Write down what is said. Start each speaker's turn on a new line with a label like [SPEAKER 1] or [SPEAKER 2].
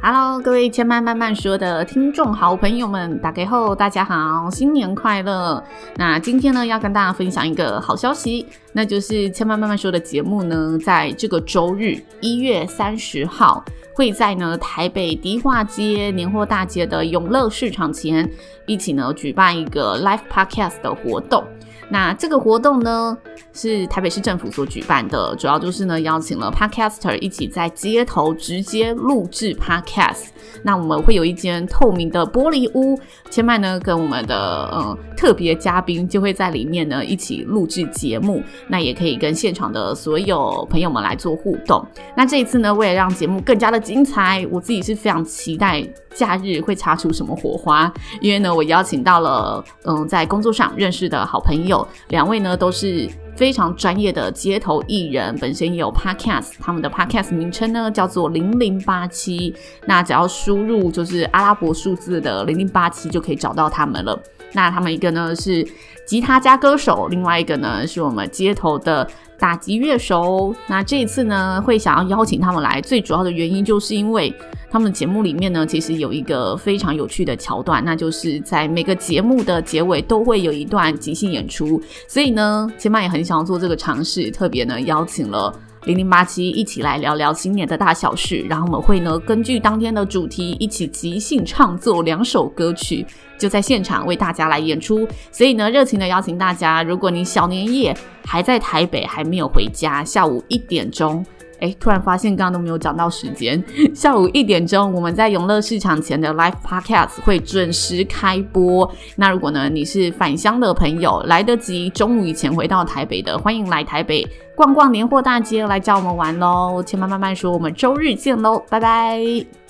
[SPEAKER 1] Hello，各位千嫚慢慢说的听众好朋友们，大家好，大家好，新年快乐！那今天呢，要跟大家分享一个好消息，那就是千嫚慢慢说的节目呢，在这个周日一月三十号，会在呢台北迪化街年货大街的永乐市场前，一起呢举办一个 Live Podcast 的活动。那这个活动呢，是台北市政府所举办的，主要就是呢邀请了 Podcaster 一起在街头直接录制 Podcast。cast，那我们会有一间透明的玻璃屋，千麦呢跟我们的嗯特别嘉宾就会在里面呢一起录制节目。那也可以跟现场的所有朋友们来做互动。那这一次呢，为了让节目更加的精彩，我自己是非常期待假日会擦出什么火花，因为呢我邀请到了嗯在工作上认识的好朋友。两位呢都是非常专业的街头艺人，本身也有 podcast，他们的 podcast 名称呢叫做零零八七，那只要输入就是阿拉伯数字的零零八七就可以找到他们了。那他们一个呢是吉他加歌手，另外一个呢是我们街头的打击乐手。那这一次呢会想要邀请他们来，最主要的原因就是因为。他们的节目里面呢，其实有一个非常有趣的桥段，那就是在每个节目的结尾都会有一段即兴演出。所以呢，千嫚也很想要做这个尝试，特别呢邀请了零零八七一起来聊聊新年的大小事。然后我们会呢根据当天的主题一起即兴创作两首歌曲，就在现场为大家来演出。所以呢，热情的邀请大家，如果你小年夜还在台北还没有回家，下午一点钟。哎，突然发现刚刚都没有讲到时间。下午一点钟，我们在永乐市场前的 Live Podcast 会准时开播。那如果呢，你是返乡的朋友，来得及中午以前回到台北的，欢迎来台北逛逛年货大街，来找我们玩喽。千妈慢慢说，我们周日见喽，拜拜。